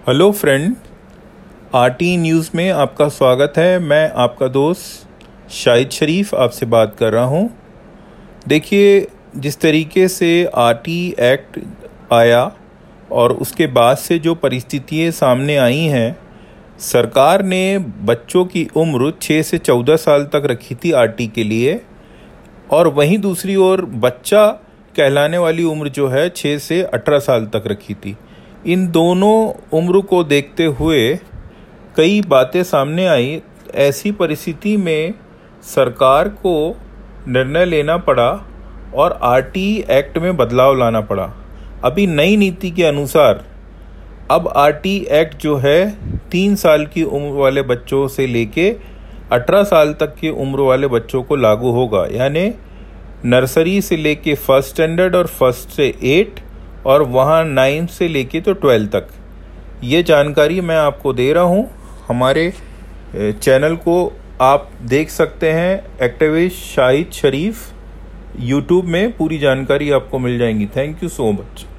Hello friend, RT news में आपका स्वागत है। मैं आपका दोस्त शाहिद शरीफ आपसे बात कर रहा हूँ। देखिए, जिस तरीके से आरटी एक्ट आया और उसके बाद से जो परिस्थितियाँ सामने आई हैं, सरकार ने बच्चों की उम्र छः से चौदह साल तक रखी थी आरटी के लिए और वहीं दूसरी ओर बच्चा कहलाने वाली उम्र जो है छः से अठारह साल तक रखी थी। इन दोनों उम्र को देखते हुए कई बातें सामने आई। ऐसी परिस्थिति में सरकार को निर्णय लेना पड़ा और आरटी एक्ट में बदलाव लाना पड़ा। अभी नई नीति के अनुसार अब आरटी एक्ट जो है, तीन साल की उम्र वाले बच्चों से लेके अठारह साल तक की उम्र वाले बच्चों को लागू होगा। यानी नर्सरी से लेके फ़र्स्ट स्टैंडर्ड और फ़र्स्ट से एट और वहाँ नाइन्थ से लेके तो ट्वेल्थ तक। ये जानकारी मैं आपको दे रहा हूँ। हमारे चैनल को आप देख सकते हैं। एक्टिविस्ट शाहिद शरीफ, यूट्यूब में पूरी जानकारी आपको मिल जाएँगी। Thank you so much.